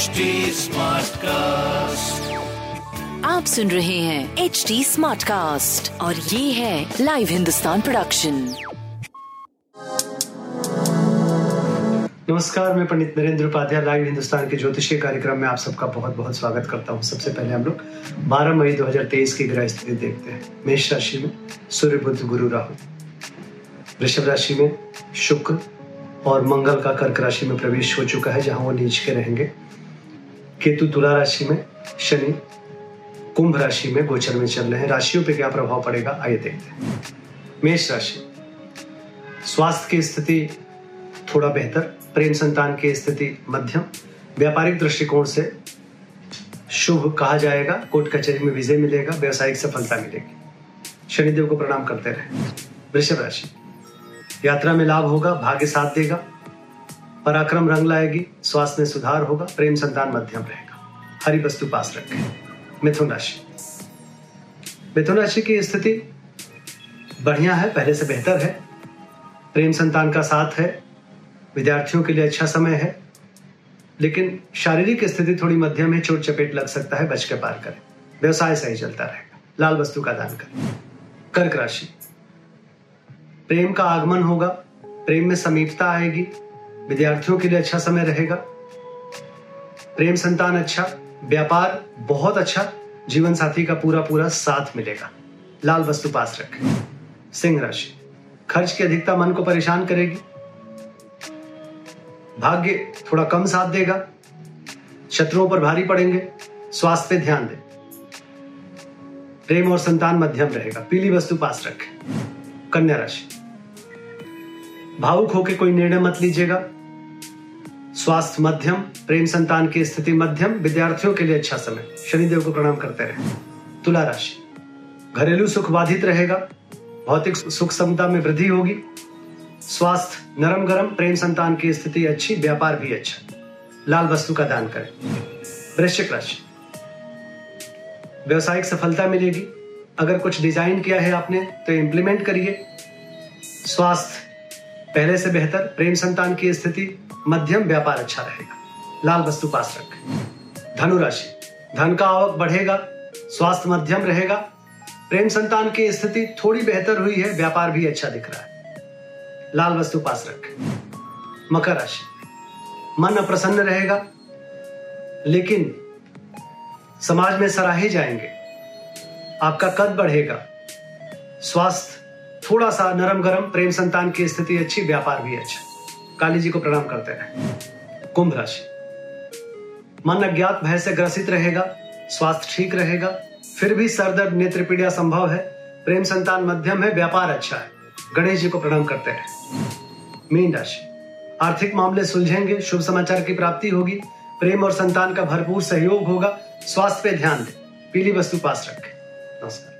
HD Smartcast. आप सुन रहे हैं एच डी स्मार्ट कास्ट और ये है लाइव हिंदुस्तान प्रोडक्शन नमस्कार मैं पंडित नरेंद्र उपाध्याय लाइव हिंदुस्तान के ज्योतिषीय कार्यक्रम में आप सबका बहुत बहुत स्वागत करता हूँ। सबसे पहले हम लोग 12 मई 2023 की ग्रह स्थिति देखते हैं। मेष राशि में सूर्य बुद्ध गुरु राहु। वृषभ राशि में शुक्र और मंगल का कर्क राशि में प्रवेश हो चुका है जहाँ वो नीच के रहेंगे। केतु तुला राशि में, शनि, कुंभ राशि में गोचर में चल रहे हैं। राशियों पे क्या प्रभाव पड़ेगा? आइए देखते हैं। मेष राशि। स्वास्थ्य की स्थिति थोड़ा बेहतर, प्रेम संतान की स्थिति मध्यम, व्यापारिक दृष्टिकोण से शुभ कहा जाएगा, कोर्ट कचहरी में विजय मिलेगा, व्यवसायिक सफलता मिलेगी। शनिदेव को प्रणाम करते रहे। वृषभ राशि। यात्रा में लाभ होगा, भाग्य साथ देगा पराक्रम रंग लाएगी, स्वास्थ्य में सुधार होगा, प्रेम संतान मध्यम रहेगा। हरी वस्तु पास रखें। मिथुन राशि। मिथुन राशि की स्थिति बढ़िया है, पहले से बेहतर है। प्रेम संतान का साथ है। विद्यार्थियों के लिए अच्छा समय है। लेकिन शारीरिक स्थिति थोड़ी मध्यम है, चोट चपेट लग सकता है बच के पार करें। व्यवसाय सही चलता रहेगा। लाल वस्तु का दान करें। कर्क राशि। प्रेम का आगमन होगा। प्रेम में समीपता आएगी। विद्यार्थियों के लिए अच्छा समय रहेगा। प्रेम संतान अच्छा व्यापार बहुत अच्छा जीवन साथी का पूरा पूरा साथ मिलेगा। लाल वस्तु पास रखें। सिंह राशि। खर्च की अधिकता मन को परेशान करेगी। भाग्य थोड़ा कम साथ देगा। शत्रुओं पर भारी पड़ेंगे। स्वास्थ्य पे ध्यान दें। प्रेम और संतान मध्यम रहेगा। पीली वस्तु पास रखें। कन्या राशि। भावुक होकर कोई निर्णय मत लीजिएगा। स्वास्थ्य मध्यम, प्रेम संतान की स्थिति मध्यम, विद्यार्थियों के लिए अच्छा समय। शनिदेव को प्रणाम करते रहे। तुला राशि। घरेलू सुख बाधित रहेगा। भौतिक सुख समता में वृद्धि होगी। स्वास्थ्य नरम गरम, प्रेम संतान की स्थिति अच्छी, व्यापार भी अच्छा। लाल वस्तु का दान करें। वृश्चिक राशि। व्यवसायिक सफलता मिलेगी। अगर कुछ डिज़ाइन किया है आपने तो इम्प्लीमेंट करिए। स्वास्थ्य पहले से बेहतर प्रेम संतान की स्थिति, मध्यम व्यापार अच्छा रहेगा। लाल वस्तु पास रखें। धनु राशि। धन का आवक बढ़ेगा, स्वास्थ्य मध्यम रहेगा। प्रेम संतान की स्थिति थोड़ी बेहतर हुई है, व्यापार भी अच्छा दिख रहा है। लाल वस्तु पास रखें। मकर राशि। मन अप्रसन्न रहेगा, लेकिन समाज में सराहे जाएँगे। आपका कद बढ़ेगा, स्वास्थ्य थोड़ा सा नरम गरम प्रेम संतान की स्थिति अच्छी, व्यापार भी अच्छा। काली जी को प्रणाम करते रहे कुंभ राशि। मन अज्ञात, भय से ग्रसित रहेगा, स्वास्थ्य ठीक रहेगा, फिर भी सरदर्द नेत्र पीड़ा संभव है, प्रेम संतान मध्यम है, व्यापार अच्छा है। गणेश जी को प्रणाम करते रहे मीन राशि। आर्थिक मामले सुलझेंगे, शुभ समाचार की प्राप्ति होगी, प्रेम और संतान का भरपूर सहयोग होगा, स्वास्थ्य पे ध्यान दें, पीली वस्तु पास रखें। नमस्कार।